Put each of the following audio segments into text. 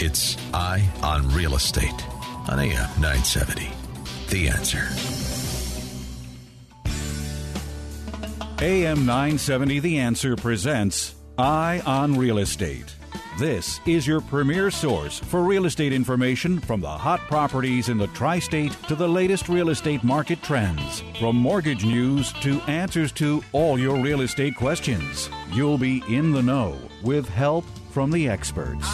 It's Eye on Real Estate on AM 970. The answer. AM 970 The Answer presents Eye on Real Estate. This is your premier source for real estate information from the hot properties in the tri state to the latest real estate market trends. From mortgage news to answers to all your real estate questions. You'll be in the know with help from the experts.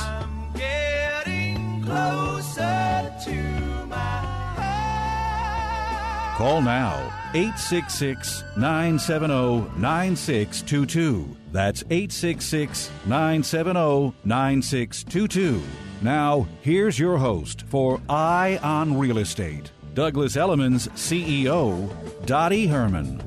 Call now 866 970 9622. That's 866 970 9622. Now, here's your host for Eye on Real Estate, Douglas Elliman's CEO, Dottie Herman.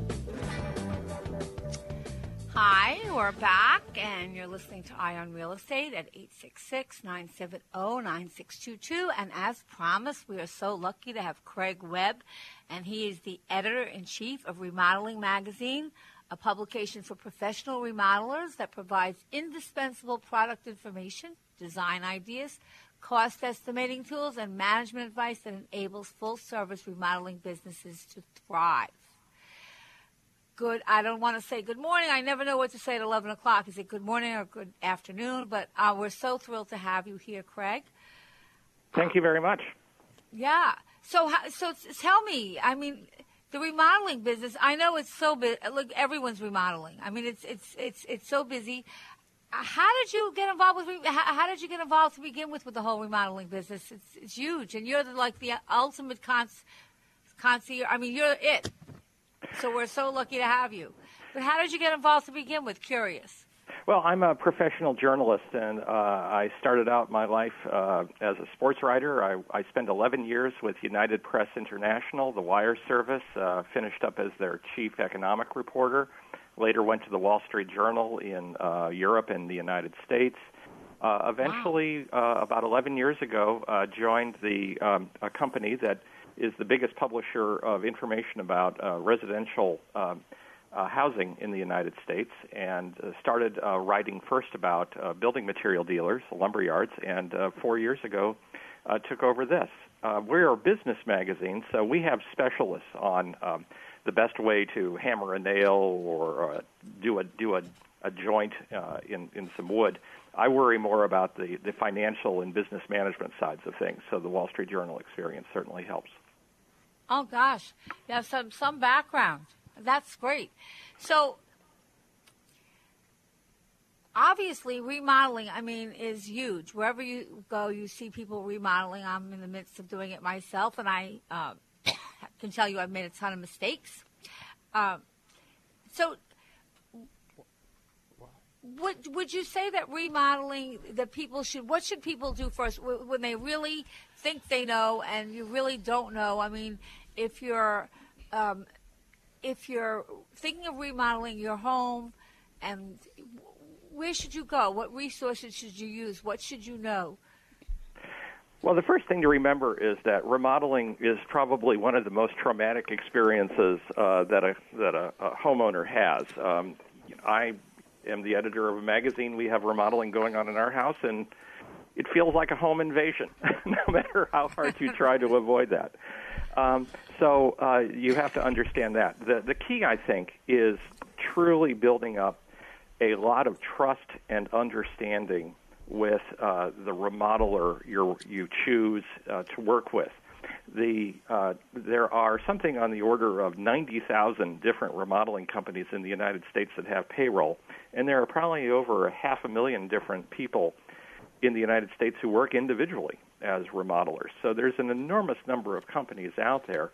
Hi, we're back, and you're listening to Eye on Real Estate at 866 970 9622. And as promised, we are so lucky to have Craig Webb, and he is the editor in chief of Remodeling Magazine, a publication for professional remodelers that provides indispensable product information, design ideas, cost estimating tools, and management advice that enables full service remodeling businesses to thrive good. I don't want to say good morning. I never know what to say at 11 o'clock. Is it good morning or good afternoon? But uh, we're so thrilled to have you here, Craig. Thank you very much. Yeah. So, so tell me. I mean, the remodeling business. I know it's so big. Look, everyone's remodeling. I mean, it's it's it's it's so busy. How did you get involved with? How, how did you get involved to begin with with the whole remodeling business? It's it's huge, and you're the, like the ultimate cons, concierge. I mean, you're it. So we're so lucky to have you. But how did you get involved to begin with? Curious. Well, I'm a professional journalist, and uh, I started out my life uh, as a sports writer. I, I spent 11 years with United Press International, the wire service, uh, finished up as their chief economic reporter, later went to the Wall Street Journal in uh, Europe and the United States. Uh, eventually, wow. uh, about 11 years ago, uh, joined the um, a company that is the biggest publisher of information about uh, residential um, uh, housing in the United States, and uh, started uh, writing first about uh, building material dealers, lumber yards, and uh, four years ago uh, took over this. Uh, we're a business magazine, so we have specialists on um, the best way to hammer a nail or uh, do a do a, a joint uh, in in some wood. I worry more about the, the financial and business management sides of things. So the Wall Street Journal experience certainly helps. Oh gosh, you have some some background. That's great. So obviously remodeling i mean is huge. Wherever you go you see people remodeling. I'm in the midst of doing it myself and i uh, can tell you i've made a ton of mistakes. Uh, so would would you say that remodeling that people should what should people do first? When they really think they know and you really don't know i mean if you're um, if you're thinking of remodeling your home and where should you go what resources should you use what should you know well, the first thing to remember is that remodeling is probably one of the most traumatic experiences uh, that a that a, a homeowner has. Um, I am the editor of a magazine. We have remodeling going on in our house, and it feels like a home invasion, no matter how hard you try to avoid that. Um, so uh, you have to understand that. The, the key, I think, is truly building up a lot of trust and understanding with uh, the remodeler you you choose uh, to work with. The, uh, there are something on the order of 90,000 different remodeling companies in the United States that have payroll, and there are probably over a half a million different people in the United States who work individually as remodelers. So there's an enormous number of companies out there.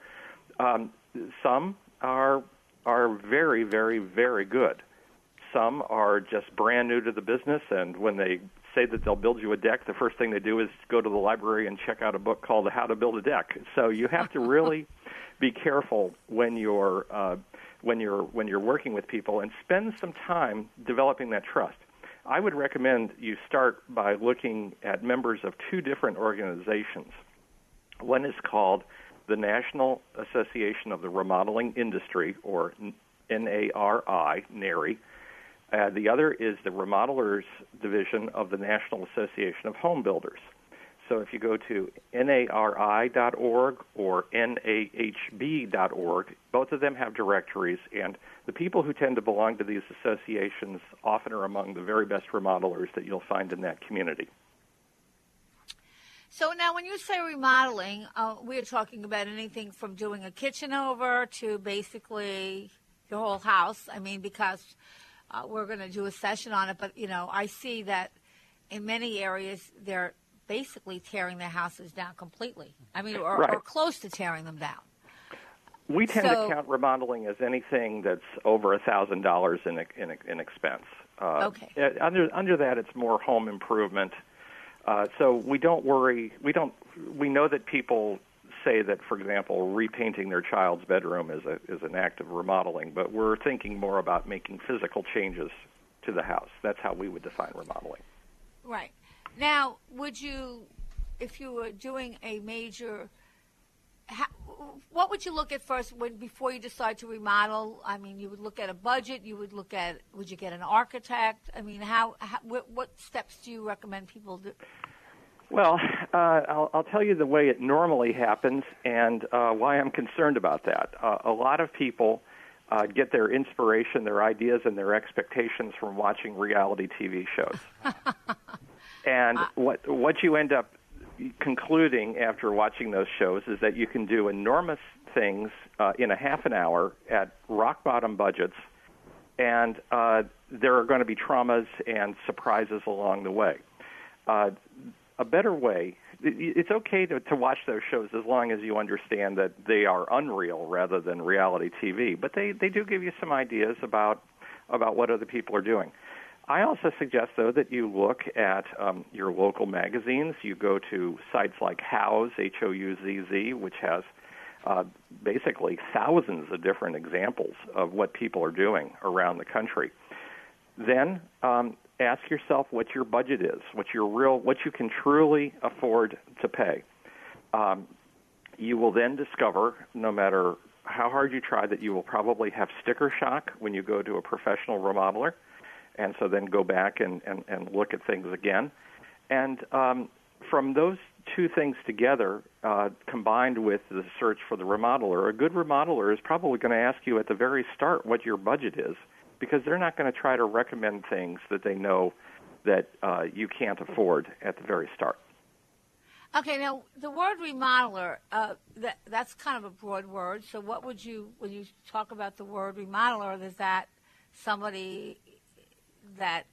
Um, some are are very, very, very good. Some are just brand new to the business, and when they say that they'll build you a deck, the first thing they do is go to the library and check out a book called How to Build a Deck. So you have to really be careful when you're uh, when you're when you're working with people and spend some time developing that trust. I would recommend you start by looking at members of two different organizations. One is called the National Association of the Remodeling Industry, or NARI, NARI. Uh, the other is the Remodelers Division of the National Association of Home Builders. So if you go to nari.org or nahb.org, both of them have directories, and the people who tend to belong to these associations often are among the very best remodelers that you'll find in that community. So now, when you say remodeling, uh, we're talking about anything from doing a kitchen over to basically your whole house. I mean, because uh, we're going to do a session on it, but you know, I see that in many areas they're basically tearing their houses down completely. I mean, or, right. or close to tearing them down. We tend So- to count remodeling as anything that's over a thousand dollars in in in expense. Uh, Okay. Under under that, it's more home improvement. Uh, so we don't worry. We don't. We know that people say that, for example, repainting their child's bedroom is a is an act of remodeling, but we're thinking more about making physical changes to the house. That's how we would define remodeling. Right. Now, would you, if you were doing a major, ha, what would you look at first when before you decide to remodel? I mean, you would look at a budget. You would look at, would you get an architect? I mean, how, how what, what steps do you recommend people do? Well, uh, I'll, I'll tell you the way it normally happens and uh, why I'm concerned about that. Uh, a lot of people uh, get their inspiration, their ideas, and their expectations from watching reality TV shows. and what what you end up concluding after watching those shows is that you can do enormous things uh, in a half an hour at rock bottom budgets, and uh, there are going to be traumas and surprises along the way. Uh, a better way, it's okay to, to watch those shows as long as you understand that they are unreal rather than reality TV. But they, they do give you some ideas about about what other people are doing. I also suggest, though, that you look at um, your local magazines. You go to sites like Houzz, H O U Z Z, which has uh, basically thousands of different examples of what people are doing around the country. Then um, ask yourself what your budget is, what your real, what you can truly afford to pay. Um, you will then discover, no matter how hard you try, that you will probably have sticker shock when you go to a professional remodeler, and so then go back and, and, and look at things again. And um, from those two things together, uh, combined with the search for the remodeler, a good remodeler is probably going to ask you at the very start what your budget is, because they're not going to try to recommend things that they know that uh, you can't afford at the very start. Okay, now the word remodeler, uh, that, that's kind of a broad word. So, what would you, when you talk about the word remodeler, is that somebody that,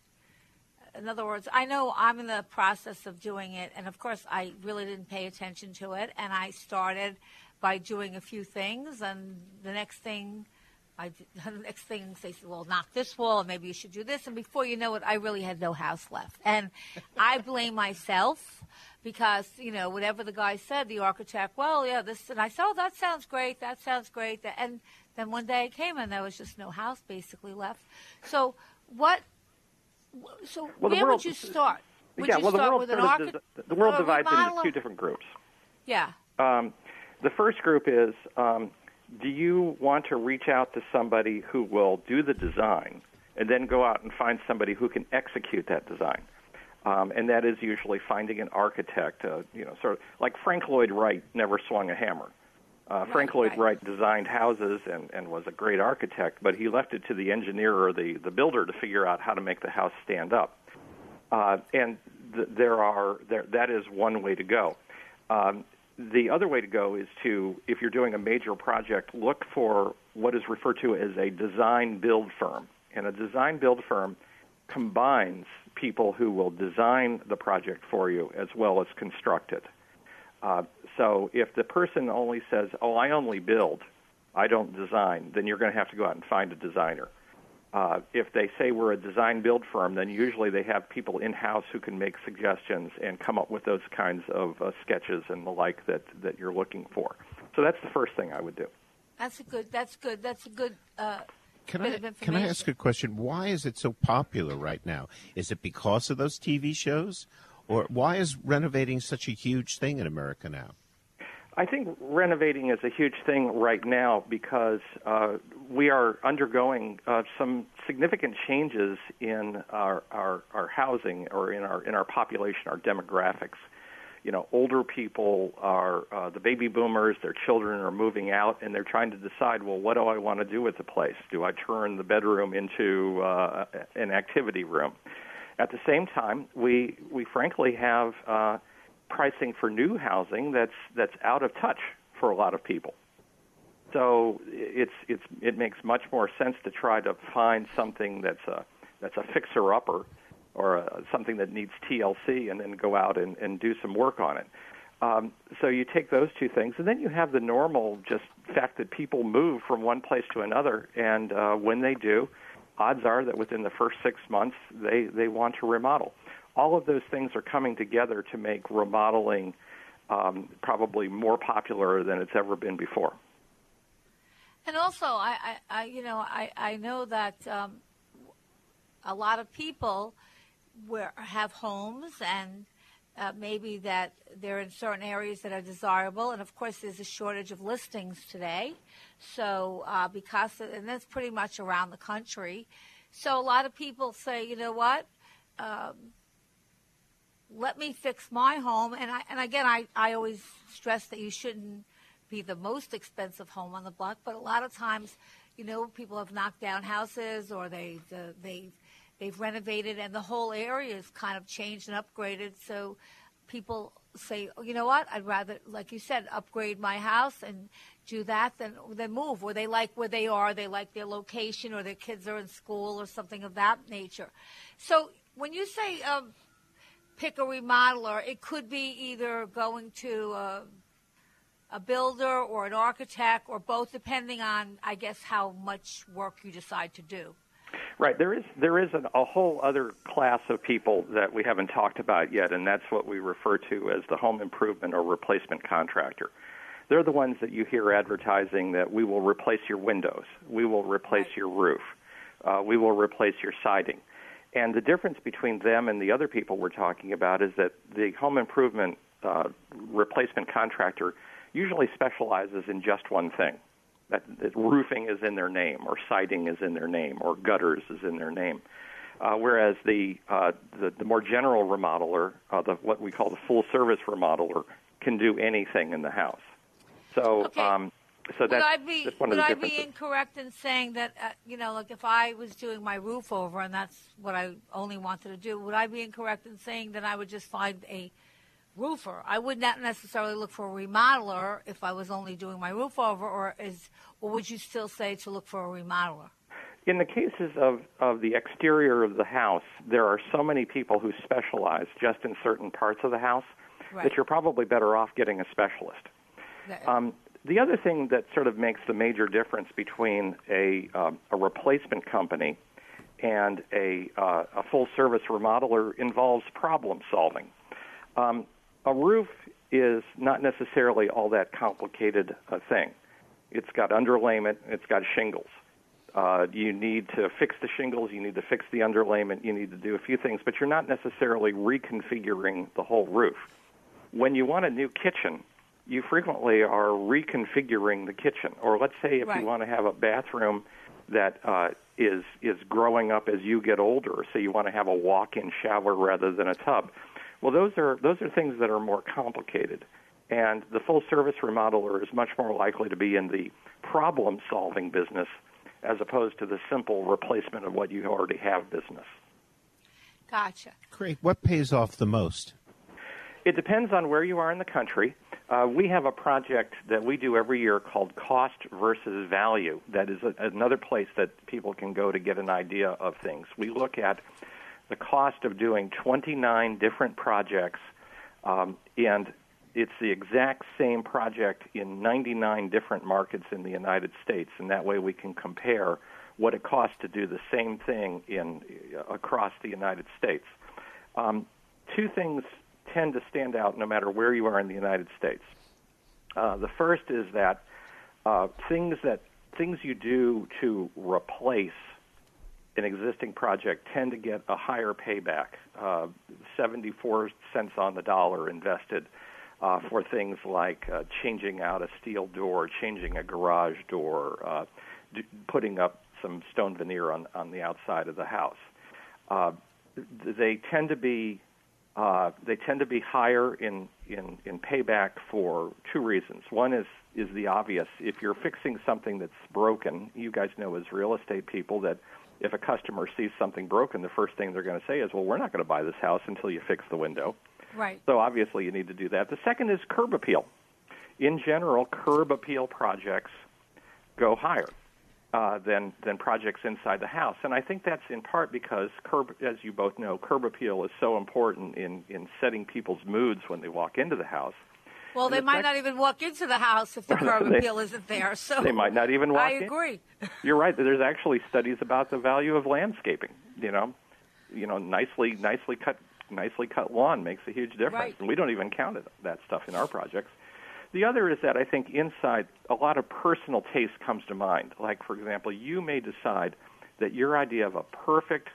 in other words, I know I'm in the process of doing it, and of course, I really didn't pay attention to it, and I started by doing a few things, and the next thing. I the next thing they said, well, knock this wall, and maybe you should do this. And before you know it, I really had no house left. And I blame myself because, you know, whatever the guy said, the architect, well, yeah, this, and I said, oh, that sounds great, that sounds great. And then one day I came and there was just no house basically left. So what, so Well, the where world- would you start? Would yeah, you well, the start world with an of the world divides into two different groups. Yeah. Um, the first group is um, do you want to reach out to somebody who will do the design and then go out and find somebody who can execute that design? Um, and that is usually finding an architect, uh, you know, sort of like Frank Lloyd Wright never swung a hammer. Uh, Frank Lloyd right. Wright designed houses and, and was a great architect, but he left it to the engineer or the, the builder to figure out how to make the house stand up. Uh, and th- there are there, that is one way to go. Um, the other way to go is to, if you're doing a major project, look for what is referred to as a design build firm. And a design build firm combines people who will design the project for you as well as construct it. Uh, so if the person only says, "Oh, I only build, I don't design," then you're going to have to go out and find a designer. Uh, if they say we're a design build firm, then usually they have people in house who can make suggestions and come up with those kinds of uh, sketches and the like that, that you're looking for. So that's the first thing I would do. That's a good. That's good. That's a good. Uh, can I can I ask a question? Why is it so popular right now? Is it because of those TV shows, or why is renovating such a huge thing in America now? I think renovating is a huge thing right now because uh, we are undergoing uh, some significant changes in our, our, our housing or in our in our population, our demographics. You know, older people are uh, the baby boomers. Their children are moving out, and they're trying to decide, well, what do I want to do with the place? Do I turn the bedroom into uh, an activity room? At the same time, we we frankly have uh, pricing for new housing that's that's out of touch for a lot of people. So it's it's it makes much more sense to try to find something that's a that's a fixer upper or a, something that needs TLC and then go out and, and do some work on it. Um, so you take those two things, and then you have the normal just fact that people move from one place to another, and uh, when they do, odds are that within the first six months they they want to remodel all of those things are coming together to make remodeling um, probably more popular than it's ever been before. And also, I, I, I you know, I, I know that um, a lot of people where have homes and uh, maybe that they're in certain areas that are desirable, and of course, there's a shortage of listings today. So, uh, because and that's pretty much around the country. So, a lot of people say, you know what, um, let me fix my home. And I, and again, I, I always stress that you shouldn't be the most expensive home on the block, but a lot of times, you know, people have knocked down houses or they uh, they they've renovated and the whole area is kind of changed and upgraded. So people say, oh, you know what, I'd rather, like you said, upgrade my house and do that than than move. Or they like where they are, they like their location, or their kids are in school or something of that nature. So when you say um, pick a remodeler, it could be either going to a, a builder or an architect or both, depending on, I guess, how much work you decide to do. Right. There is there is an, a whole other class of people that we haven't talked about yet, and that's what we refer to as the home improvement or replacement contractor. They're the ones that you hear advertising that we will replace your windows, we will replace your roof, uh, we will replace your siding. And the difference between them and the other people we're talking about is that the home improvement uh, replacement contractor usually specializes in just one thing. That, that roofing is in their name, or siding is in their name, or gutters is in their name. Uh, whereas the, uh, the the more general remodeler, uh, the what we call the full service remodeler, can do anything in the house. So okay. um, so would I be that's one would of the I be incorrect in saying that uh, you know, like if I was doing my roof over and that's what I only wanted to do, would I be incorrect in saying that I would just find a roofer? I would not necessarily look for a remodeler if I was only doing my roof over, or is or would you still say to look for a remodeler? In the cases of, of the exterior of the house, there are so many people who specialize just in certain parts of the house right. that you're probably better off getting a specialist. Um, the other thing that sort of makes the major difference between a, uh, a replacement company and a, uh, a full service remodeler involves problem solving. Um, a roof is not necessarily all that complicated a thing. It's got underlayment, it's got shingles. Uh, you need to fix the shingles, you need to fix the underlayment, you need to do a few things, but you're not necessarily reconfiguring the whole roof. When you want a new kitchen, you frequently are reconfiguring the kitchen. Or let's say if right. you want to have a bathroom that uh, is is growing up as you get older, so you want to have a walk-in shower rather than a tub. Well, those are those are things that are more complicated, and the full-service remodeler is much more likely to be in the problem-solving business as opposed to the simple replacement of what you already have business. Gotcha. Great. What pays off the most? It depends on where you are in the country. Uh, we have a project that we do every year called Cost versus Value. That is a, another place that people can go to get an idea of things. We look at the cost of doing 29 different projects, um, and it's the exact same project in 99 different markets in the United States, and that way we can compare what it costs to do the same thing in across the United States. Um, two things tend to stand out no matter where you are in the United States. Uh, the first is that uh, things that things you do to replace an existing project tend to get a higher payback, uh, 74 cents on the dollar invested uh, for things like uh, changing out a steel door, changing a garage door, uh, d- putting up some stone veneer on, on the outside of the house. Uh, they tend to be uh, they tend to be higher in, in, in payback for two reasons. One is is the obvious. If you're fixing something that's broken, you guys know as real estate people that if a customer sees something broken, the first thing they're going to say is, "Well, we're not going to buy this house until you fix the window." Right. So obviously you need to do that. The second is curb appeal. In general, curb appeal projects go higher uh, than than projects inside the house, and I think that's in part because curb, as you both know, curb appeal is so important in in setting people's moods when they walk into the house. Well, they the might not even walk into the house if the curb appeal isn't there. So They might not even walk I agree. You're right. There's actually studies about the value of landscaping. You know, you know, nicely nicely cut nicely cut lawn makes a huge difference, Right. and we don't even count it, that stuff in our projects. The other is that I think inside a lot of personal taste comes to mind. Like for example, you may decide that your idea of a perfect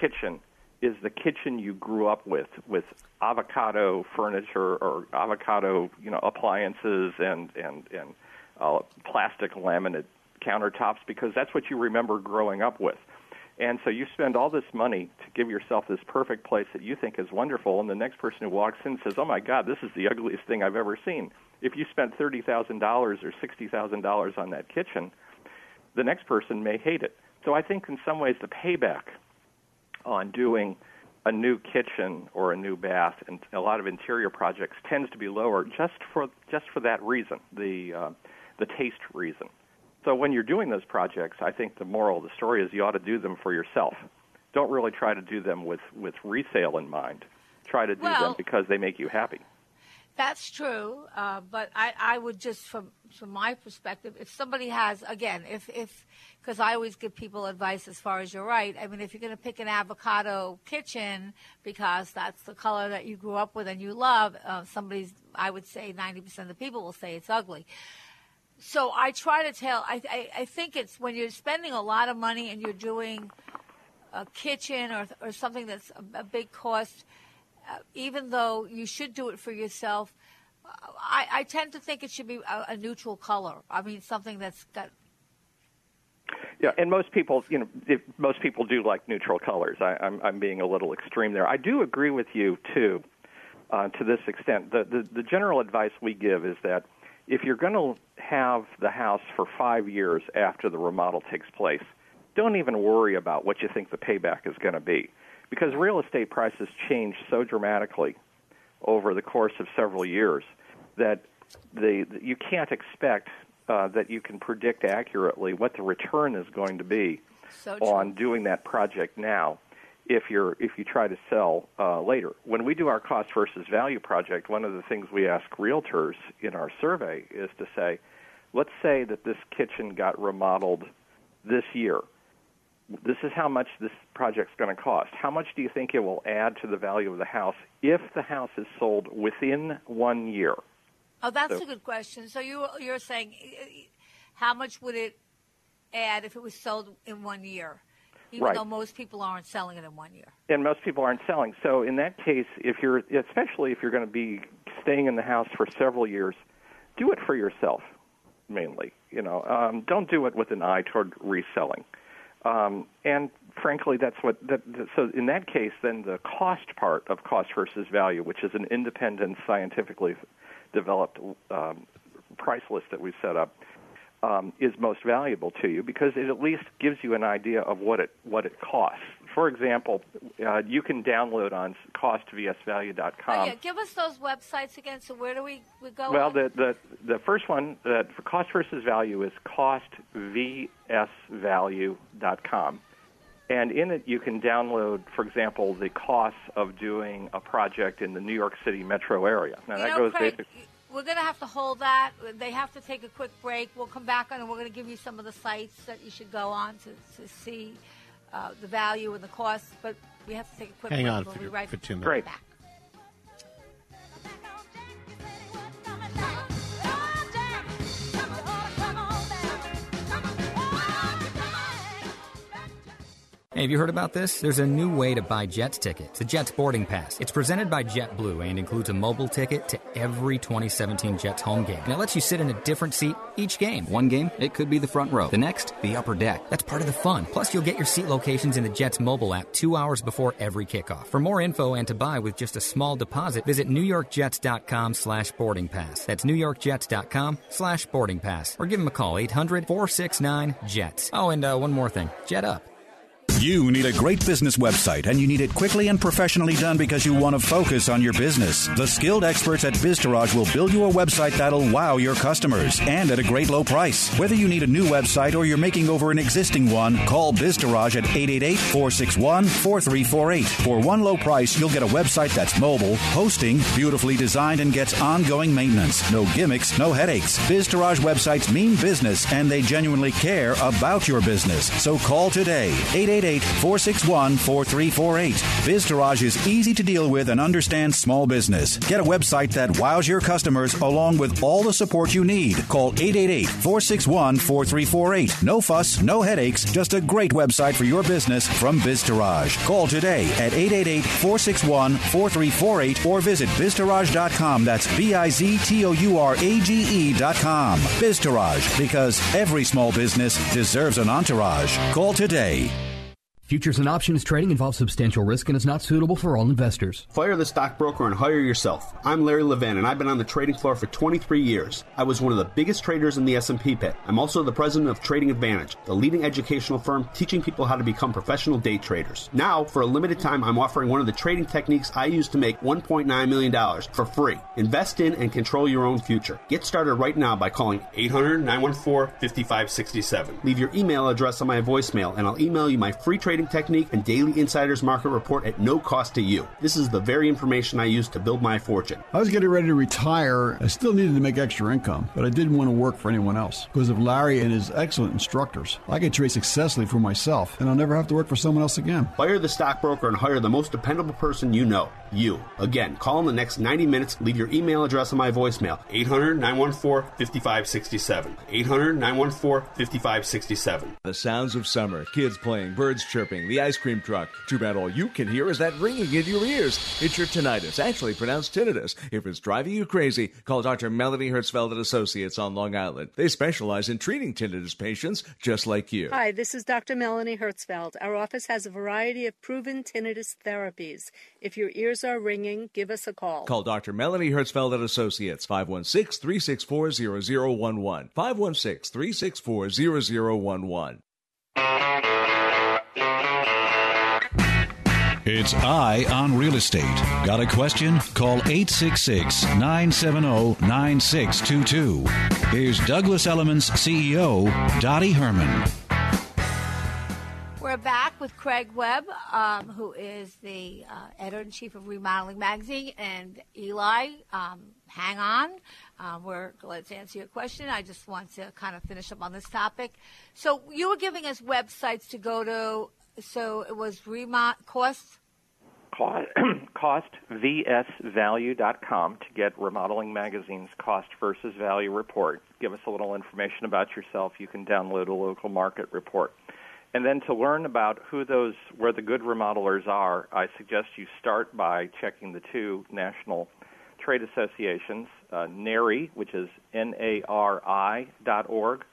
kitchen is the kitchen you grew up with, with avocado furniture or avocado, you know, appliances and and and uh, plastic laminate countertops because that's what you remember growing up with. And so you spend all this money to give yourself this perfect place that you think is wonderful, and the next person who walks in says, "Oh my God, this is the ugliest thing I've ever seen." If you spent thirty thousand dollars or sixty thousand dollars on that kitchen, the next person may hate it. So I think in some ways the payback on doing a new kitchen or a new bath and a lot of interior projects tends to be lower just for just for that reason, the uh, the taste reason. So when you're doing those projects, I think the moral of the story is you ought to do them for yourself. Don't really try to do them with with resale in mind. Try to do Well- them because they make you happy. That's true, uh, but I, I would just, from from my perspective, if somebody has, again, if if because I always give people advice as far as you're right. I mean, if you're going to pick an avocado kitchen because that's the color that you grew up with and you love, uh, somebody's, I would say, 90% of the people will say it's ugly. So I try to tell. I, I I think it's when you're spending a lot of money and you're doing a kitchen or or something that's a, a big cost even though you should do it for yourself, uh, I, I tend to think it should be a, a neutral color. I mean, something that's got. Yeah, and most people, you know, most people do like neutral colors. I, I'm, I'm being a little extreme there. I do agree with you too, uh, to this extent. The, the the general advice we give is that if you're going to have the house for five years after the remodel takes place, don't even worry about what you think the payback is going to be, because real estate prices change so dramatically over the course of several years that the you can't expect uh, that you can predict accurately what the return is going to be So on doing that project now if you're if you try to sell uh, later. When we do our cost versus value project, one of the things we ask realtors in our survey is to say, let's say that this kitchen got remodeled this year. This is how much this project's going to cost. How much do you think it will add to the value of the house if the house is sold within one year? Oh, that's So- a good question. So you you're saying, uh, how much would it add if it was sold in one year? Even Right. though most people aren't selling it in one year. and most people aren't selling. So in that case, if you're especially if you're going to be staying in the house for several years, do it for yourself mainly. You know, um, don't do it with an eye toward reselling. Um, and frankly, that's what. That, that, so in that case, then the cost part of cost versus value, which is an independent, scientifically developed um, price list that we've set up, um, is most valuable to you because it at least gives you an idea of what it what it costs. For example, uh, you can download on costvsvalue.com. Oh, yeah, give us those websites again. So where do we, we go? Well, on? the the the first one uh, for cost versus value is costvsvalue.com, and in it you can download, for example, the costs of doing a project in the New York City metro area. Now you that know, goes Craig, basically. we're going to have to hold that. They have to take a quick break. We'll come back on and we're going to give you some of the sites that you should go on to, to see uh, the value and the cost. But we have to take a quick Hang break. on We'll for, be right for two minutes. Great. back. Hey, have you heard about this? There's a new way to buy Jets tickets, the Jets boarding pass. It's presented by JetBlue and includes a mobile ticket to every 2017 Jets home game. And it lets you sit in a different seat each game. One game, it could be the front row. The next, the upper deck. That's part of the fun. Plus, you'll get your seat locations in the Jets mobile app two hours before every kickoff. For more info and to buy with just a small deposit, visit NewYorkJets.com slash boarding pass. That's NewYorkJets.com slash boarding pass. Or give them a call, 800 469 JETS. Oh, and uh, one more thing. Jet up. You need a great business website and you need it quickly and professionally done because you want to focus on your business. The skilled experts at Biztourage will build you a website that'll wow your customers and at a great low price. Whether you need a new website or you're making over an existing one, call Biztourage at 888-461-4348. For one low price, you'll get a website that's mobile, hosting, beautifully designed and gets ongoing maintenance. No gimmicks, no headaches. Biztourage websites mean business and they genuinely care about your business. So call today. 888 461 4348. Biztourage is easy to deal with and understand small business. Get a website that wows your customers along with all the support you need. Call 888 461 4348. No fuss, no headaches, just a great website for your business from Biztourage. Call today at 888 461 4348 or visit Biztourage.com. That's B I Z T O U R A G E.com. Biztourage, because every small business deserves an entourage. Call today. Futures and options trading involves substantial risk and is not suitable for all investors. Fire the stockbroker and hire yourself. I'm Larry Levin, and I've been on the trading floor for 23 years. I was one of the biggest traders in the S&P pit. I'm also the president of Trading Advantage, the leading educational firm teaching people how to become professional day traders. Now, for a limited time, I'm offering one of the trading techniques I use to make $1.9 million for free. Invest in and control your own future. Get started right now by calling 800-914-5567. Leave your email address on my voicemail, and I'll email you my free trading technique and daily insiders market report at no cost to you. This is the very information I use to build my fortune. I was getting ready to retire. I still needed to make extra income, but I didn't want to work for anyone else. Because of Larry and his excellent instructors, I could trade successfully for myself, and I'll never have to work for someone else again. Fire the stockbroker and hire the most dependable person you know. You. Again, call in the next 90 minutes. Leave your email address on my voicemail. 800-914-5567. 800-914-5567. The sounds of summer, kids playing, birds chirping, the ice cream truck. Too bad all you can hear is that ringing in your ears. It's your tinnitus, actually pronounced tinnitus. If it's driving you crazy, call Dr. Melanie Hertzfeld and Associates on Long Island. They specialize in treating tinnitus patients just like you. Hi, this is Dr. Melanie Hertzfeld. Our office has a variety of proven tinnitus therapies. If your ears are ringing, give us a call. Call Dr. Melanie Hertzfeld and Associates, 516 364 0011. 516 364 0011. It's Eye on Real Estate. Got a question? Call 866 970 9622. Here's Douglas Elliman's CEO, Dottie Herman. We're back with Craig Webb, um, who is the uh, editor in chief of Remodeling Magazine, and Eli. Um, hang on. Um, we're glad to answer your question. I just want to kind of finish up on this topic. So you were giving us websites to go to. So it was remod cost. Cost, costvsvalue.com to get Remodeling Magazine's cost versus value report. Give us a little information about yourself. You can download a local market report. And then to learn about who those, where the good remodelers are, I suggest you start by checking the two national trade associations, uh, NARI, which is N-A-R-I dot org,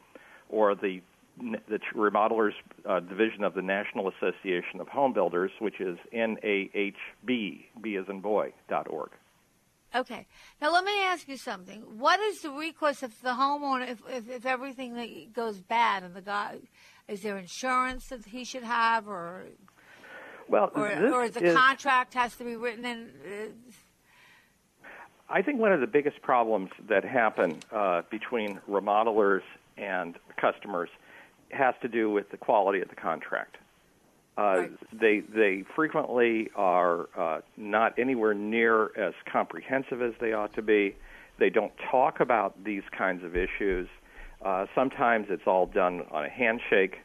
or the the Remodelers uh, Division of the National Association of Home Builders, which is NAHB, B as in boy, dot org. Okay. Now let me ask you something. What is the recourse if the homeowner, if, if, if everything goes bad and the guy, is there insurance that he should have or well, or, or the is, contract has to be written in? Uh, I think one of the biggest problems that happen uh, between remodelers and customers has to do with the quality of the contract. Uh, right. They they frequently are uh, not anywhere near as comprehensive as they ought to be. They don't talk about these kinds of issues. Uh, sometimes it's all done on a handshake,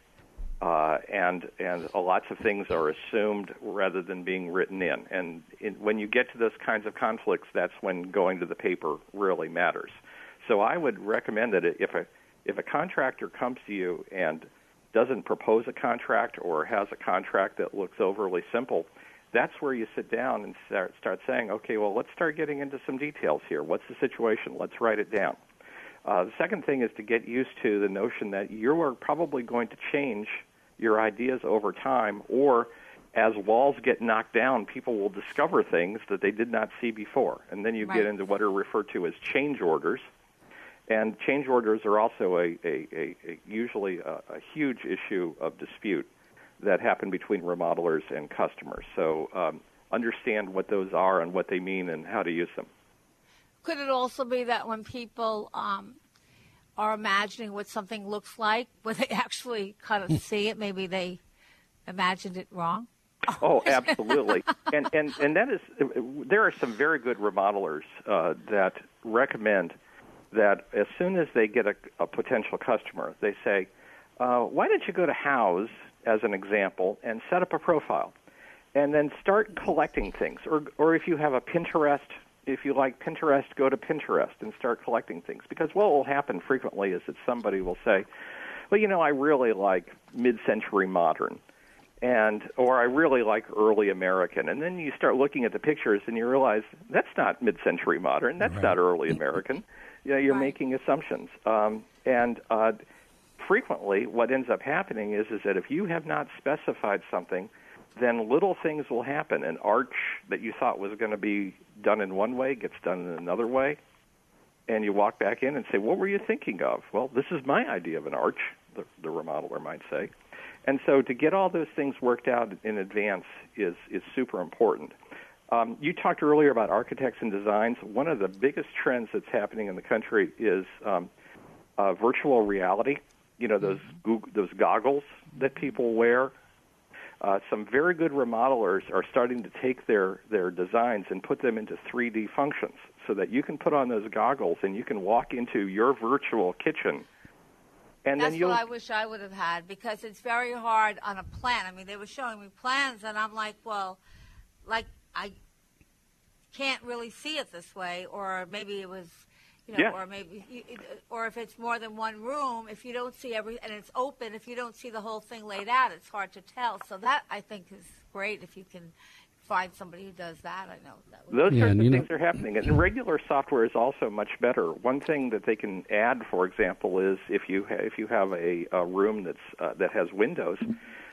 uh, and and lots of things are assumed rather than being written in. And in, when you get to those kinds of conflicts, that's when going to the paper really matters. So I would recommend that if a if a contractor comes to you and doesn't propose a contract or has a contract that looks overly simple, that's where you sit down and start, start saying, okay, well, let's start getting into some details here. What's the situation? Let's write it down. Uh, the second thing is to get used to the notion that you are probably going to change your ideas over time, or as walls get knocked down, people will discover things that they did not see before. And then you Right. get into what are referred to as change orders. And change orders are also a, a, a, a usually a, a huge issue of dispute that happen between remodelers and customers. So um, understand what those are and what they mean and how to use them. Could it also be that when people um, are imagining what something looks like, when they actually kind of see it, maybe they imagined it wrong? Oh, absolutely. and, and and that is there are some very good remodelers uh, that recommend that as soon as they get a, a potential customer, they say, uh, "Why don't you go to Houzz as an example and set up a profile, and then start collecting things, or or if you have a Pinterest." If you like Pinterest, go to Pinterest and start collecting things. Because what will happen frequently is that somebody will say, "Well, you know, I really like mid-century modern," and or I really like early American. And then you start looking at the pictures and you realize that's not mid-century modern, that's not early American. You know, you're making assumptions. Um, and uh, frequently, what ends up happening is is that if you have not specified something, then little things will happen. An arch that you thought was going to be done in one way gets done in another way. And you walk back in and say, "What were you thinking of?" Well, this is my idea of an arch. The, the remodeler might say, and so to get all those things worked out in advance is, is super important. Um, you talked earlier about architects and designs. One of the biggest trends that's happening in the country is um, uh, virtual reality. You know those Goog those goggles that people wear. Uh, some very good remodelers are starting to take their their designs and put them into 3D functions, so that you can put on those goggles and you can walk into your virtual kitchen. And That's then you'll what I wish I would have had because it's very hard on a plan. I mean, they were showing me plans, and I'm like, well, like I can't really see it this way, or maybe it was, you know, Yeah. or maybe, you, or if it's more than one room, if you don't see every and it's open, if you don't see the whole thing laid out, it's hard to tell. So that I think is great if you can find somebody who does that. I know that. Would Those Yeah, sorts and of you know- things are happening, and regular software is also much better. One thing that they can add, for example, is if you ha- if you have a, a room that's uh, that has windows,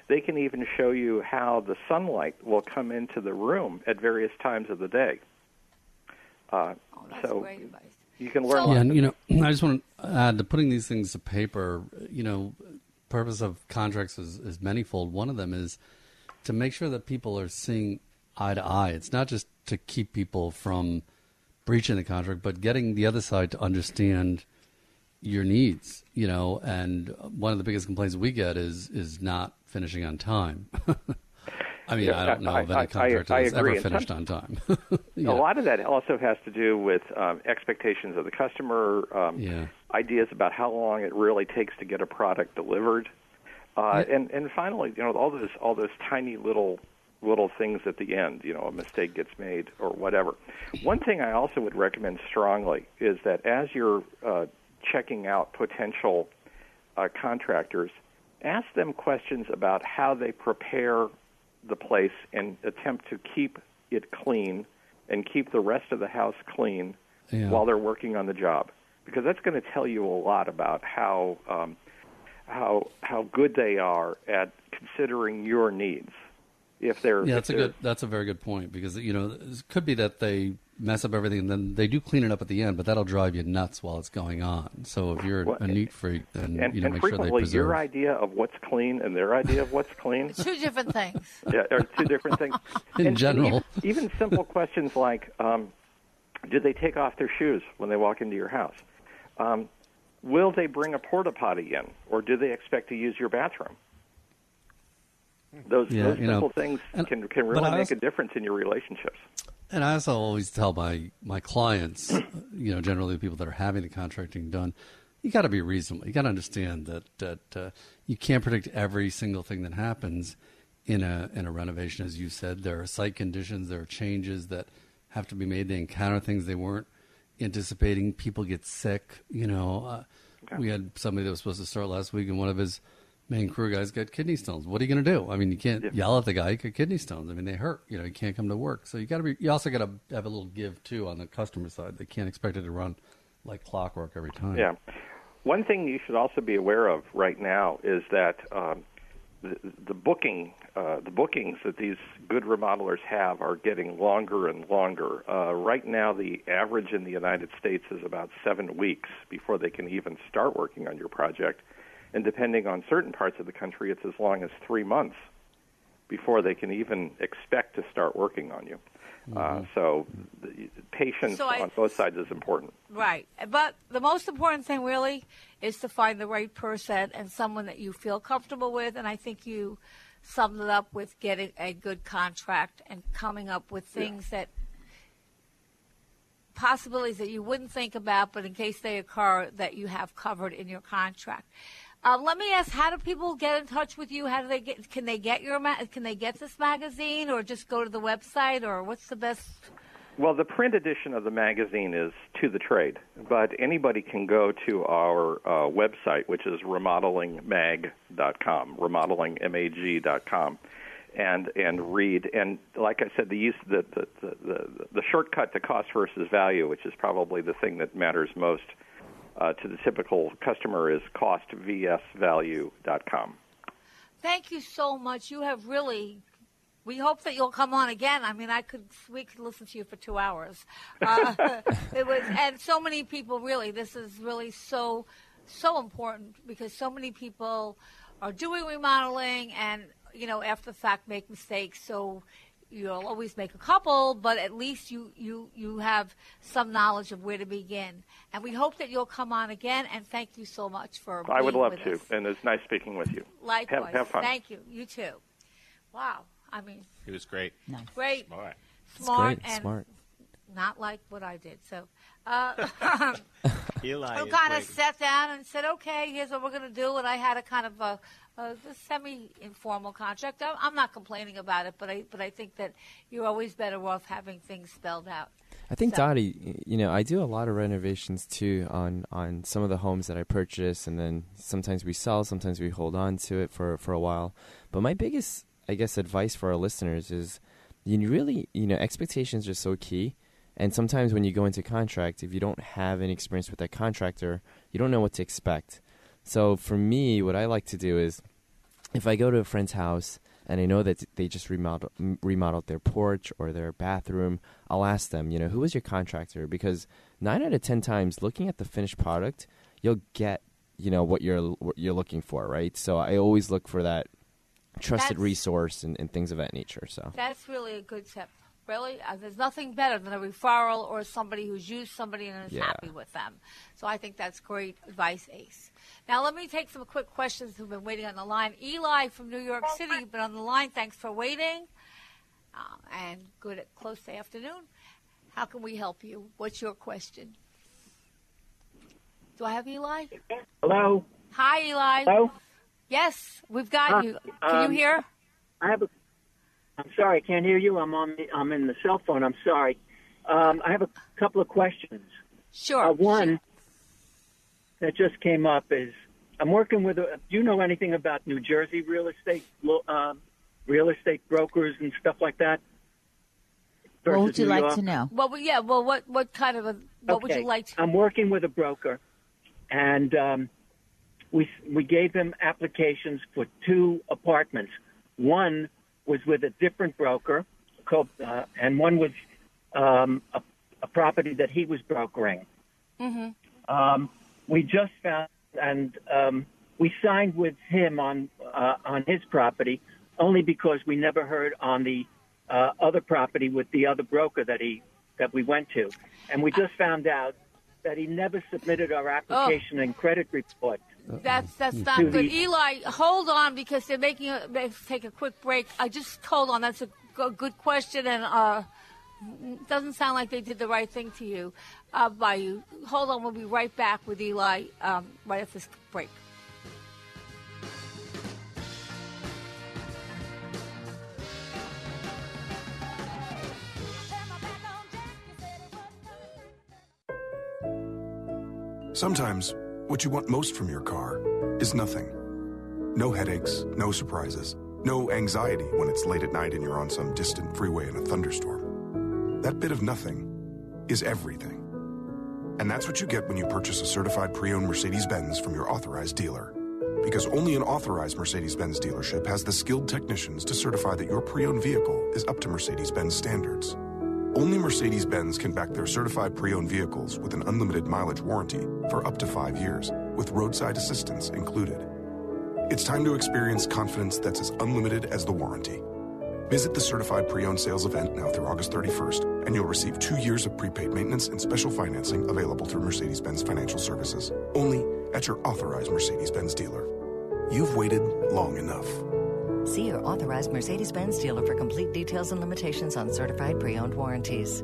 they can even show you how the sunlight will come into the room at various times of the day. Uh, oh, that's so great advice. You can learn. So- Yeah, and you know, I just want to add to putting these things to paper. You know, purpose of contracts is, is manyfold. One of them is to make sure that people are seeing eye to eye. It's not just to keep people from breaching the contract, but getting the other side to understand your needs. You know, and one of the biggest complaints we get is is not finishing on time. I mean, Yeah, I don't know I- of I- any I that's ever finished some- on time. A lot of that also has to do with um, expectations of the customer, um, Yeah. ideas about how long it really takes to get a product delivered, uh, and and finally, you know, all those all those tiny little little things at the end. You know, a mistake gets made or whatever. One thing I also would recommend strongly is that as you're uh, checking out potential uh, contractors, ask them questions about how they prepare the place and attempt to keep it clean and keep the rest of the house clean Yeah. while they're working on the job, because that's going to tell you a lot about how um, how how good they are at considering your needs. If they're Yeah, that's a good. That's a very good point because you know it could be that they mess up everything and then they do clean it up at the end, but that'll drive you nuts while it's going on. So if you're Well, a neat freak, then and, you know and make sure they frequently preserve. your idea of what's clean and their idea of what's clean Two different things. yeah, are two different things. In And- and general. even, even simple questions like, um, do they take off their shoes when they walk into your house? Um, will they bring a porta potty in, or do they expect to use your bathroom? Those, Yeah, those you know, things and- can can really make also- a difference in your relationships. And I also always tell my my clients, you know, generally the people that are having the contracting done, you got to be reasonable. You got to understand that that uh, you can't predict every single thing that happens in a in a renovation. As you said, there are site conditions, there are changes that have to be made. They encounter things they weren't anticipating. People get sick. You know, uh, okay. we had somebody that was supposed to start last week, and one of his main crew guys got kidney stones. What are you going to do? I mean, you can't yeah. yell at the guy. He got kidney stones. I mean, they hurt. You know, he can't come to work. So you got to be. You also got to have a little give too on the customer side. They can't expect it to run like clockwork every time. Yeah. One thing you should also be aware of right now is that um, the, the booking uh, the bookings that these good remodelers have are getting longer and longer. Uh, right now, the average in the United States is about seven weeks before they can even start working on your project, and depending on certain parts of the country, it's as long as three months before they can even expect to start working on you. Uh, mm-hmm. Uh, so patience so I, on both sides is important. Right. But the most important thing really is to find the right person and someone that you feel comfortable with. And I think you summed it up with getting a good contract and coming up with things yeah. that possibilities that you wouldn't think about, but in case they occur, that you have covered in your contract. Um, let me ask: How do people get in touch with you? How do they get? Can they get your? Can they get this magazine, or just go to the website, or what's the best? Well, the print edition of the magazine is to the trade, but anybody can go to our uh, website, which is remodelingmag.com, remodelingmag.com, and and read. And like I said, the use the the, the the the shortcut to cost versus value, which is probably the thing that matters most uh, to the typical customer, is costvsvalue.com. Thank you so much. You have really we hope that you'll come on again. I mean, I could we could listen to you for two hours. Uh, it was, and so many people really. This is really so so important because so many people are doing remodeling and you know after the fact make mistakes. So you'll always make a couple, but at least you you you have some knowledge of where to begin. And we hope that you'll come on again. And thank you so much for. I would love to, us. and it's nice speaking with you. Likewise. Have, have fun. Thank you. You too. Wow. I mean, he was great. Nice. Great. Smart. Smart great. and smart. not like what I did. So, uh, Eli who kind of sat down and said, "Okay, here's what we're going to do," and I had a kind of a, Uh, a semi-informal contract. I'm not complaining about it, but I but I think that you're always better off having things spelled out. I think So- Dottie, you know, I do a lot of renovations too on on some of the homes that I purchase, and then sometimes we sell, sometimes we hold on to it for for a while. But my biggest, I guess, advice for our listeners is, you really, you know, expectations are so key. And sometimes when you go into contract, if you don't have any experience with that contractor, you don't know what to expect. So for me, what I like to do is, if I go to a friend's house and I know that they just remodel, m- remodeled their porch or their bathroom, I'll ask them, you know, who was your contractor? Because nine out of ten times, looking at the finished product, you'll get, you know, what you're what you're looking for, right? So I always look for that trusted That's- resource and, and things of that nature. So That's really a good tip. Really, uh, there's nothing better than a referral or somebody who's used somebody and is Yeah. happy with them. So I think that's great advice, Ace. Now let me take some quick questions who've been waiting on the line. Eli from New York City, you've been on the line. Thanks for waiting. Um, and good close to afternoon. How can we help you? What's your question? Do I have Eli? Hello. Hi, Eli. Hello. Yes, we've got Hi. you. Can Um, you hear? I have a. I'm sorry, I can't hear you. I'm on. The, I'm in the cell phone. I'm sorry. Um, I have a couple of questions. Sure. Uh, one that just came up is I'm working with. A, do you know anything about New Jersey real estate, lo- um, real estate brokers and stuff like that? What would you New like York? to know? Well, we- yeah. Well, what what kind of a what would Okay. you like to? I'm working with a broker, and um, we we gave him applications for two apartments. One was with a different broker, uh, and one was um, a, a property that he was brokering. Mm-hmm. Um, we just found, and um, we signed with him on uh, on his property only because we never heard on the uh, other property with the other broker that he that we went to, and we just found out that he never submitted our application and credit report. That's that's not good. Eli, hold on because they're making a take a quick break. I just hold on. That's a g- good question, and uh, doesn't sound like they did the right thing to you uh, by you. Hold on, we'll be right back with Eli um, right after this break. Sometimes, what you want most from your car is nothing. No headaches, no surprises, no anxiety when it's late at night and you're on some distant freeway in a thunderstorm. That bit of nothing is everything. And that's what you get when you purchase a certified pre owned Mercedes Benz from your authorized dealer. Because only an authorized Mercedes Benz dealership has the skilled technicians to certify that your pre owned vehicle is up to Mercedes Benz standards. Only Mercedes Benz can back their certified pre owned vehicles with an unlimited mileage warranty for up to five years, with roadside assistance included. It's time to experience confidence that's as unlimited as the warranty. Visit the certified pre owned sales event now through August 31st, and you'll receive two years of prepaid maintenance and special financing available through Mercedes Benz Financial Services, only at your authorized Mercedes Benz dealer. You've waited long enough. See your authorized Mercedes Benz dealer for complete details and limitations on certified pre owned warranties.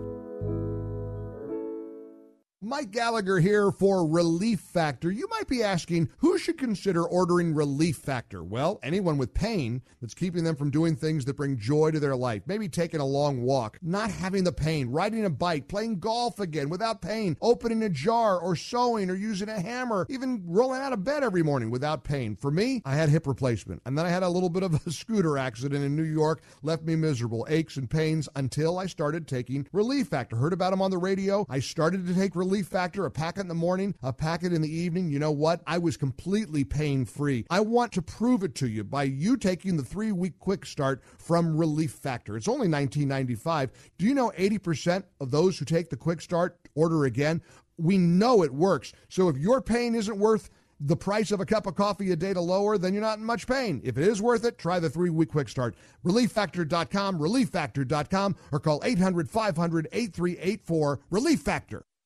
Mike Gallagher here for Relief Factor. You might be asking, who should consider ordering Relief Factor? Well, anyone with pain that's keeping them from doing things that bring joy to their life. Maybe taking a long walk, not having the pain, riding a bike, playing golf again without pain, opening a jar or sewing or using a hammer, even rolling out of bed every morning without pain. For me, I had hip replacement and then I had a little bit of a scooter accident in New York, left me miserable, aches and pains until I started taking Relief Factor. Heard about them on the radio. I started to take Relief Factor, a packet in the morning, a packet in the evening. You know what? I was completely pain free. I want to prove it to you by you taking the three week quick start from Relief Factor. It's only $19.95. Do you know 80% of those who take the quick start order again? We know it works. So if your pain isn't worth the price of a cup of coffee a day to lower, then you're not in much pain. If it is worth it, try the three week quick start. ReliefFactor.com, ReliefFactor.com, or call 800 500 8384. Relief Factor.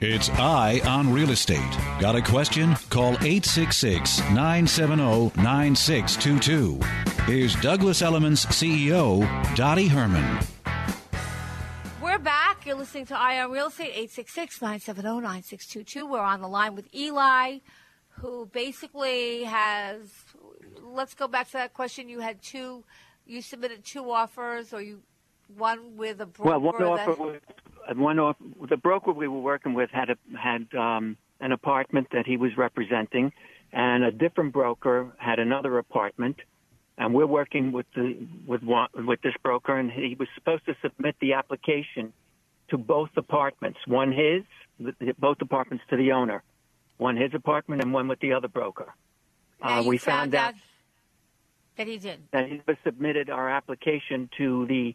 It's Eye on Real Estate. Got a question? Call 866 970 9622. Here's Douglas Elliman's CEO, Dottie Herman. We're back. You're listening to Eye on Real Estate, 866 970 9622. We're on the line with Eli, who basically has. Let's go back to that question. You had two, you submitted two offers, or you one with a broker. Well, one that- offer was one off. The broker we were working with had a, had um, an apartment that he was representing, and a different broker had another apartment. And we're working with the with one, with this broker, and he was supposed to submit the application to both apartments. One his, both apartments to the owner. One his apartment and one with the other broker. Uh, we found out that he did. that he submitted our application to the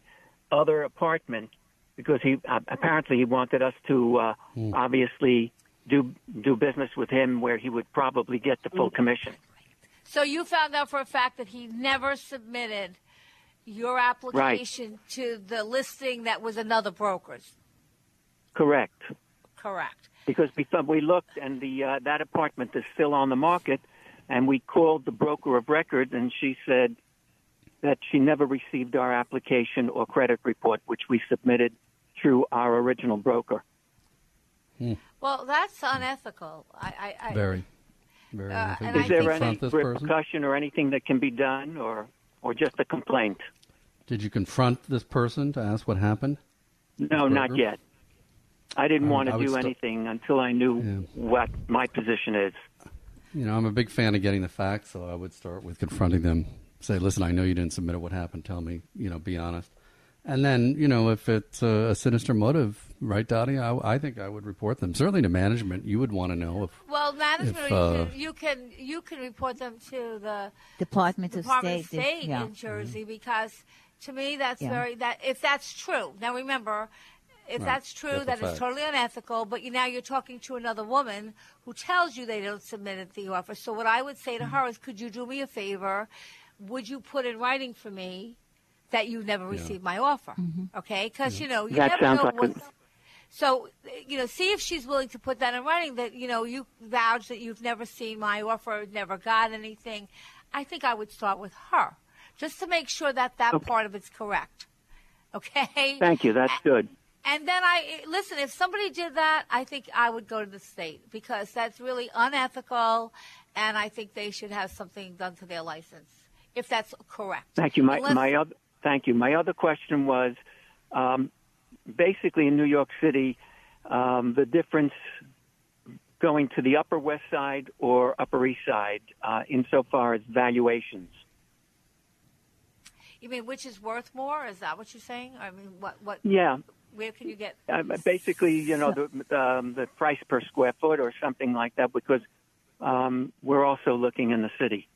other apartment because he uh, apparently he wanted us to uh, obviously do do business with him where he would probably get the full commission. So you found out for a fact that he never submitted your application to the listing that was another broker's. Correct. Correct. Because we thought we looked and the uh, that apartment is still on the market, and we called the broker of record and she said that she never received our application or credit report, which we submitted through our original broker. Well, that's unethical. I, I, I Very, very. Uh, unethical. Is there any Confront this person? repercussion or anything that can be done, or or just a complaint? Did you confront this person to ask what happened? No, not yet. I didn't I want to do st- anything until I knew what my position is. You know, I'm a big fan of getting the facts, so I would start with confronting them. Say, listen, I know you didn't submit it. What happened? Tell me. You know, be honest. And then, you know, if it's a, a sinister motive, right, Dottie? I, I think I would report them. Certainly to management, you would want to know if. Well, management, If, uh, you, can, you can report them to the Department of Department State, of State yeah. in Jersey because to me that's Yeah. very that if that's true. Now remember, if Right. that's true, Get the that is facts. totally unethical. But you, now you're talking to another woman who tells you they don't submit it the offer. So what I would say Mm-hmm. to her is, could you do me a favor? Would you put in writing for me that you never received my offer? Mm-hmm. Okay, because you know you That never sounds know like what. a- So, you know, see if she's willing to put that in writing that, you know, you vouch that you've never seen my offer, never got anything. I think I would start with her just to make sure that that part of it's correct. Okay? Thank you. That's good. And then I listen. If somebody did that, I think I would go to the state because that's really unethical, and I think they should have something done to their license if that's correct. Thank you. My my other thank you. My other question was, um, basically in New York City, um, the difference going to the Upper West Side or Upper East Side, uh, insofar as valuations. you mean which is worth more? Is that what you're saying? I mean, what what? Yeah. Where can you get? Uh, basically, you know, the um, the price per square foot or something like that, because um, we're also looking in the city.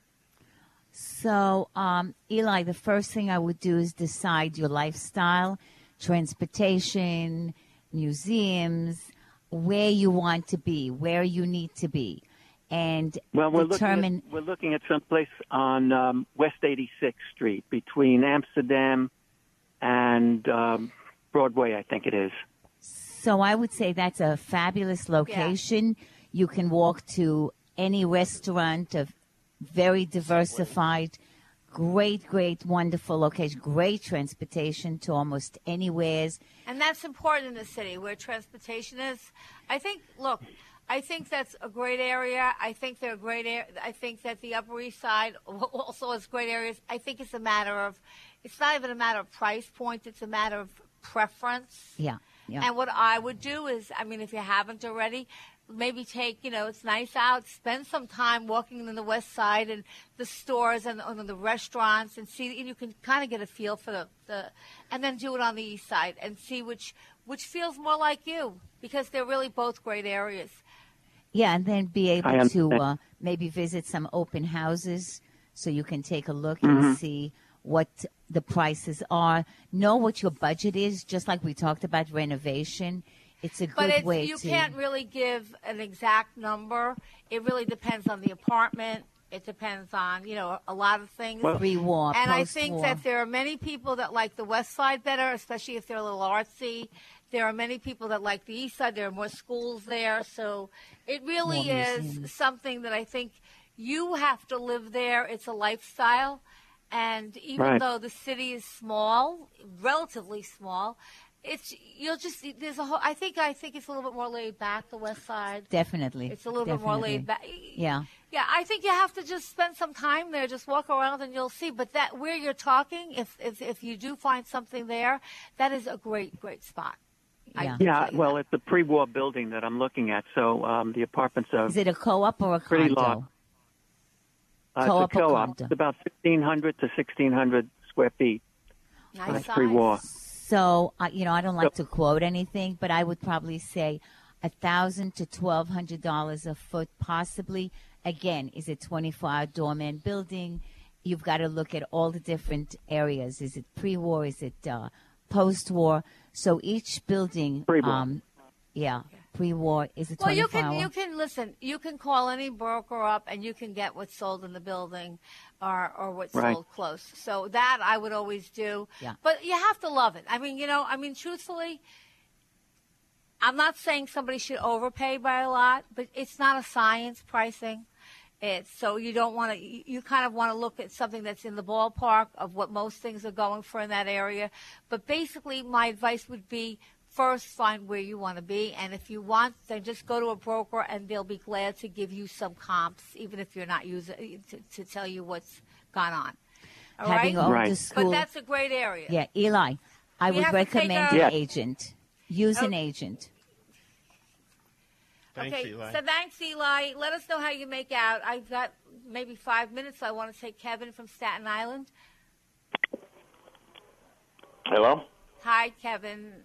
So, um, Eli, the first thing I would do is decide your lifestyle, transportation, museums, where you want to be, where you need to be, and Well, we're determine. looking at, we're looking at some place on um, West 86th Street between Amsterdam and um, Broadway, I think it is. So I would say that's a fabulous location. You can walk to any restaurant of very diversified, great, great, wonderful location, great transportation to almost anywheres. And that's important in the city where transportation is. I think, look, I think that's a great area. I think they're great area. I think that the Upper East Side also has great areas. I think it's a matter of, it's not even a matter of price point, it's a matter of preference. Yeah, yeah. And what I would do is, I mean, if you haven't already, maybe take, you know, it's nice out, spend some time walking in the West Side and the stores and, and the restaurants and see, and you can kind of get a feel for the, the, and then do it on the East Side and see which, which feels more like you because they're really both great areas. Yeah, and then be able to uh, maybe visit some open houses so you can take a look Mhm. and see what the prices are. Know what your budget is, just like we talked about renovation. It's a good But it's, way you to. can't really give an exact number. It really depends on the apartment. It depends on you know a lot of things. Well- Pre-war, and I think that there are many people that like the West Side better, especially if they're a little artsy. There are many people that like the East Side. There are more schools there, so it really More is museums. something that I think you have to live there. It's a lifestyle, and even Right. though the city is small, relatively small, it's you'll just there's a whole. I think I think it's a little bit more laid back. The West Side, Definitely. it's a little bit more laid back. Yeah. Yeah, I think you have to just spend some time there, just walk around and you'll see. But that where you're talking, if if, if you do find something there, that is a great great spot. I- Yeah, well, it's a pre-war building that I'm looking at, so um, the apartments are Is it a co-op or a pretty condo? large. Uh, Co-op it's a co-op. condo? It's about 1,500 to 1,600 square feet. Nice That's size. pre-war. So, uh, you know, I don't like to quote anything, but I would probably say a thousand to twelve hundred dollars a foot, possibly. Again, is it twenty-four hour doorman building? You've got to look at all the different areas. Is it pre-war? Is it uh, post-war? So each building, Pre-war. um, yeah, pre-war is it Well, you twenty-four can hour? you can listen. You can call any broker up, and you can get what's sold in the building, or or what's Right. sold close. So that I would always do. Yeah. But you have to love it. I mean, you know, I mean, truthfully, I'm not saying somebody should overpay by a lot, but it's not a science pricing. It's so you don't want to. You you kind of want to look at something that's in the ballpark of what most things are going for in that area. But basically, my advice would be first find where you want to be, and if you want, then just go to a broker, and they'll be glad to give you some comps, even if you're not using to, to tell you what's gone on. All having right? owned Right. the school. But that's a great area. yeah, Eli, I We would have to take recommend an Yeah. agent. Use an Oh. agent. Thanks, okay, Eli. so thanks, Eli. Let us know how you make out. I've got maybe five minutes. I want to take Kevin from Staten Island. Hello? Hi, Kevin.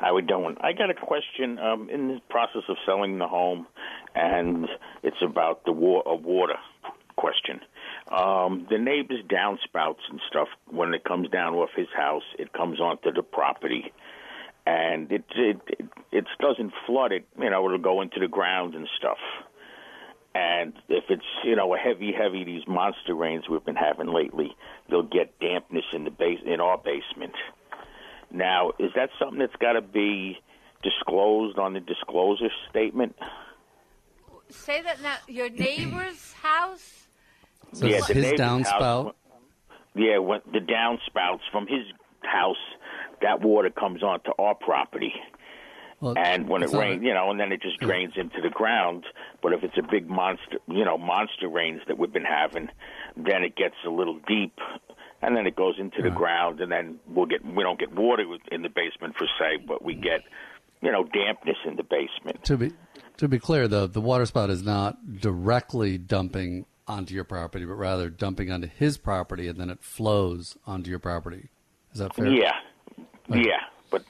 How we doing? I got a question. Um, in the process of selling the home, and it's about the wa- a water question. Um, the neighbor's downspouts and stuff. When it comes down off his house, it comes onto the property, and it it it, it doesn't flood it. You know, it'll go into the ground and stuff. And if it's you know a heavy, heavy these monster rains we've been having lately, they'll get dampness in the base in our basement. Now, is that something that's got to be disclosed on the disclosure statement? Say that now. Your neighbor's house. So it's the his downspout? house- yeah, when the downspouts from his house, that water comes onto our property. Well, and when it rains, you know, and then it just drains into the ground. But if it's a big monster, you know, monster rains that we've been having, then it gets a little deep, and then it goes into the ground, and then we'll get we don't get water in the basement per se, but we get, you know, dampness in the basement. To be to be clear, the the water spout is not directly dumping onto your property, but rather dumping onto his property, and then it flows onto your property. Is that fair? Yeah, yeah, but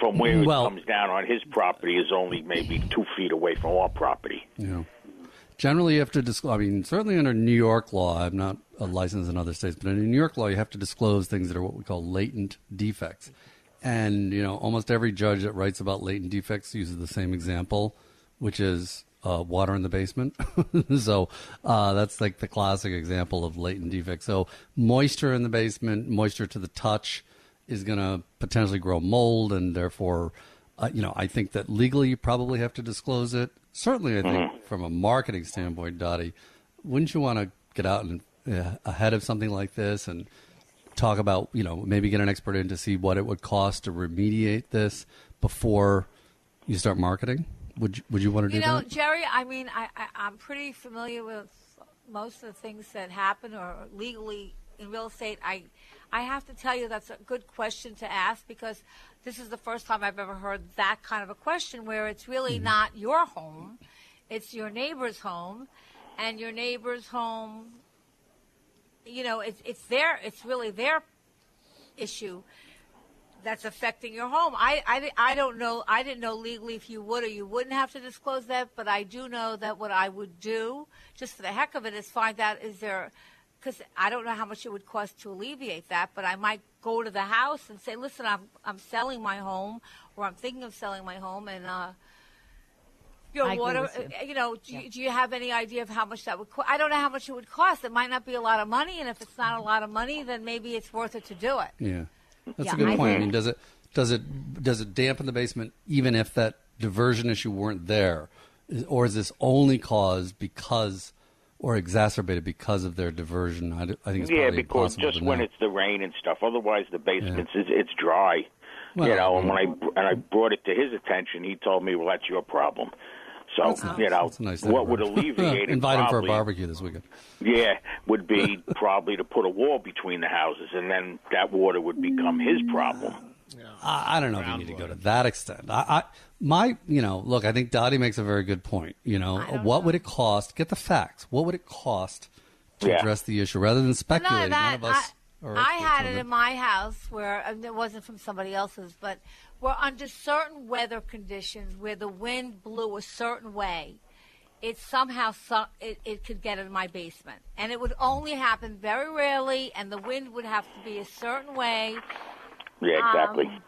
from where Well- it comes down on his property is only maybe two feet away from our property. Yeah. Generally, you have to disclose. I mean, certainly under New York law, I'm not a licensed in other states, but under New York law, you have to disclose things that are what we call latent defects. And you know, almost every judge that writes about latent defects uses the same example, which is uh, water in the basement. so uh, that's like the classic example of latent defect. So moisture in the basement, moisture to the touch, is going to potentially grow mold, and therefore, uh, you know, I think that legally you probably have to disclose it. Certainly, I think from a marketing standpoint, Dottie, wouldn't you want to get out and uh, ahead of something like this and talk about, you know, maybe get an expert in to see what it would cost to remediate this before you start marketing? Would you, would you want to do that? You know. Jerry. I mean, I, I I'm pretty familiar with most of the things that happen or legally in real estate. I I have to tell you that's a good question to ask because this is the first time I've ever heard that kind of a question where it's really Mm-hmm. not your home, it's your neighbor's home, and your neighbor's home. You know, it's it's their it's really their issue that's affecting your home. I, I, I don't know. I didn't know legally if you would or you wouldn't have to disclose that, but I do know that what I would do, just for the heck of it, is find out is there, because I don't know how much it would cost to alleviate that, but I might go to the house and say, listen, I'm, I'm selling my home, or I'm thinking of selling my home, and, uh, your I agree water, you. you know, do, you, do you have any idea of how much that would cost? I don't know how much it would cost. It might not be a lot of money, and if it's not a lot of money, then maybe it's worth it to do it. Yeah, that's Yeah, a good I point. I mean, does it does it does it dampen the basement even if that diversion issue weren't there, or is this only caused because or exacerbated because of their diversion? I, d- I think it's yeah, because just when know. it's the rain and stuff. Otherwise, the basement's it's, it's dry. Well, you know, and when I and I brought it to his attention, he told me, "Well, that's your problem." So That's nice. you know, That's a nice what would alleviate it? Invite him for a barbecue this weekend. Yeah, would be probably to put a wall between the houses, and then that water would become his problem. I, I don't know if you need to go to that extent. I, I my you know look, I think Dottie makes a very good point. You know, what would it cost? Get the facts. What would it cost to Yeah. address the issue rather than None speculating? of None that. of us. I, I had it in my house where and it wasn't from somebody else's, but where under certain weather conditions, where the wind blew a certain way, it somehow su- it, it could get in my basement, and it would only happen very rarely, and the wind would have to be a certain way. Yeah, exactly. Um,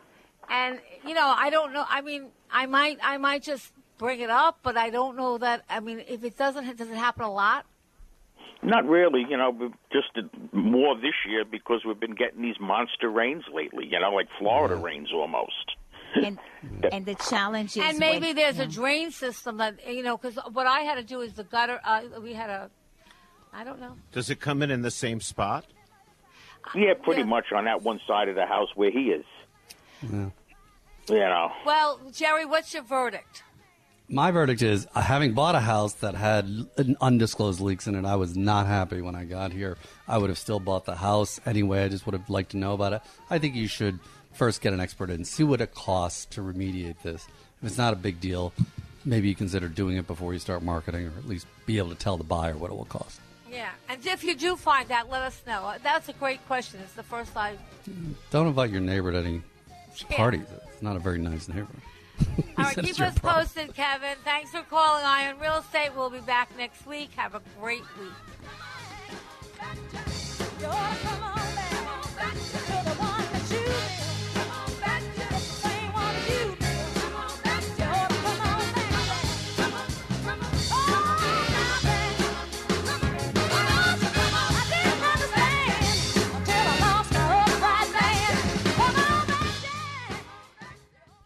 and you know, I don't know. I mean, I might, I might just bring it up, but I don't know that. I mean, if it doesn't, does it happen a lot? Not really, you know, just more this year because we've been getting these monster rains lately. You know, like Florida rains almost. And and the challenge is And maybe when- there's a drain system that you know, because what I had to do is the gutter. Uh, we had a, I don't know. Does it come in in the same spot? Yeah, pretty much on that one side of the house where he is. Yeah. You know, Well, Jerry, what's your verdict? My verdict is, uh, having bought a house that had undisclosed leaks in it, I was not happy when I got here. I would have still bought the house anyway. I just would have liked to know about it. I think you should first get an expert in, see what it costs to remediate this. If it's not a big deal, maybe you consider doing it before you start marketing, or at least be able to tell the buyer what it will cost. Yeah, and if you do find that, let us know. That's a great question. It's the first I. Don't invite your neighbor to any Yeah. parties. It's not a very nice neighbor. All right, keep us problem. posted, Kevin. Thanks for calling Eye on Real Estate. We'll be back next week. Have a great week.